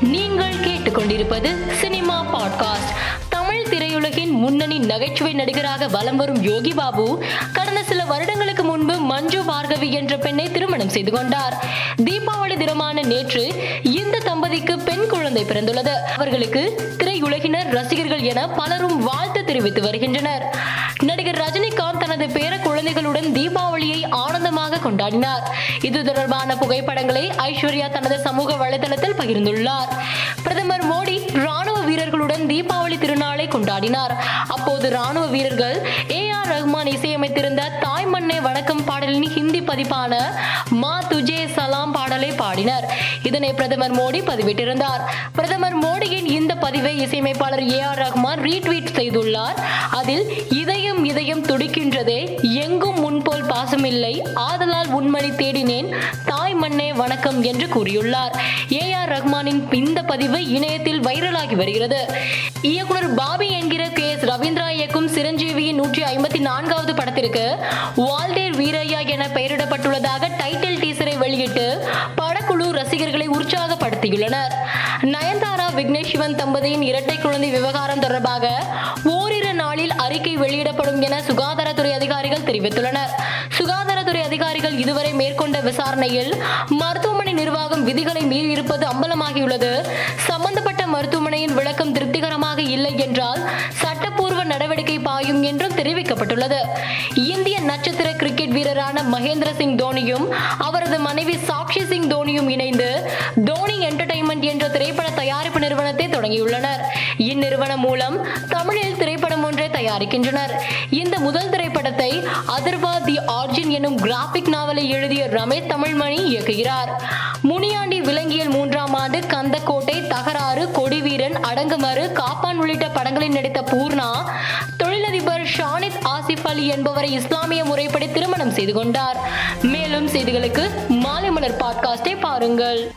நீங்கள் கேட்டுக்கொண்டிருப்பது cinema podcast. Tamil திரையுலகின் முன்னணி நகைச்சுவை நடிகராக வலம் வரும் யோகி பாபு கடந்த சில வருடங்களுக்கு முன்பு மஞ்சு பார்கவி என்ற பெண்ணை திருமணம் செய்து கொண்டார். தீபாவளி தினமான நேற்று இந்த தம்பதிக்கு பெண் குழந்தை பிறந்துள்ளது. அவர்களுக்கு திரையுலகினர் ரசிகர்கள் என பலரும் வாழ்த்து தெரிவித்து வருகின்றனர். நடிகர் ரஜினி தனது பேர குழந்தைகளுடன் தீபாவளியை ஆனந்தமாக கொண்டாடினார். இது தொடர்பான புகைப்படங்களை ஐஸ்வர்யா தனது சமூக வலைதளத்தில் பகிர்ந்துள்ளார். பிரதமர் மோடி ராணுவ வீரர்களுடன் தீபாவளி திருநாளை கொண்டாடினார். அப்போது ராணுவ வீரர்கள் ஏ ஆர் ரஹ்மான் இசையமைத்திருந்த தாய் மண்ணை வணக்கம் பாடலின் ஹிந்தி பதிப்பான மா துஜே சலாம் பாடலை பாடினர். இதனை பிரதமர் மோடி பதிவிட்டிருந்தார். பிரதமர் மோடி இந்த பதிவை இசையமைப்பாளர் ஏ ஆர் ரஹ்மான் ரீட்வீட் செய்துள்ளார். அதில் இதயம் இதயம் துடிக்கின்றதே எங்கும் முன்போல் பாசமில்லை ஆதலால் உண்மணி தேடினேன் தாய் மண்ணே வணக்கம் என்று கூறியுள்ளார். ஏ ஆர் ரஹ்மானின் இந்த பதிவு இணையத்தில் வைரலாகி வருகிறது. இயக்குனர் பாபி என்கிற கே எஸ் ரவீந்திரா இயக்கும் சிரஞ்சீவியின் நூற்றி ஐம்பத்தி நான்காவது படத்திற்கு வால்டேர் வீரையா என பெயரிடப்பட்டுள்ளதாக டைட்டில் டீசரை வெளியிட்டு படக்குழு ரசிகர்களை உற்சாகப்படுத்தியுள்ளனர். நயன்தாரா விக்னேஷ் சிவன் தம்பதியின் இரட்டை குழந்தை விவகாரம் தொடர்பாக ஓரிரு நாளில் அறிக்கை வெளியிடப்படும் என சுகாதாரத்துறை அதிகாரிகள் தெரிவித்துள்ளனர். சுகாதாரத்துறை அதிகாரிகள் இதுவரை மேற்கொண்ட விசாரணையில் மருத்துவமனை நிர்வாகம் விதிகளை மீறியிருப்பது அம்பலமாகியுள்ளது. சம்பந்தப்பட்ட மருத்துவமனையின் விளக்கம் திருப்திகரமாக இல்லை என்றால் நடவடிக்கை என்றும் தெரிவிக்கப்பட்டுள்ளது. இந்திய நட்சத்திர கிரிக்கெட் வீரரான மகேந்திர சிங் தோனியும் அவரது மனைவி சாக்ஷி சிங் தோனியும் இணைந்து தோனி என்டர்டைன்மெண்ட் என்ற திரைப்பட தயாரிப்பு நிறுவனத்தை தொடங்கியுள்ளனர். இந்நிறுவனம் மூலம் தமிழில் திரைப்படம் ஒன்றை தயாரிக்கின்றனர். இந்த முதல் திரைப்படத்தை அதர்வா தி ஆர்ஜின் எனும் கிராபிக் நாவலை எழுதிய ரமேஷ் தமிழ்மணி இயக்குகிறார். முனியாண்டி விலங்கியல் மூன்றாம் ஆண்டு கந்தக்கோட்டை அடங்குமாறு காப்பான் உள்ளிட்ட படங்களில் நடித்த பூர்ணா தொழிலதிபர் ஷானித் ஆசிப் அலி என்பவரை இஸ்லாமிய முறைப்படி திருமணம் செய்து கொண்டார். மேலும் செய்திகளுக்கு மாலை மலர் பாட்காஸ்டை பாருங்கள்.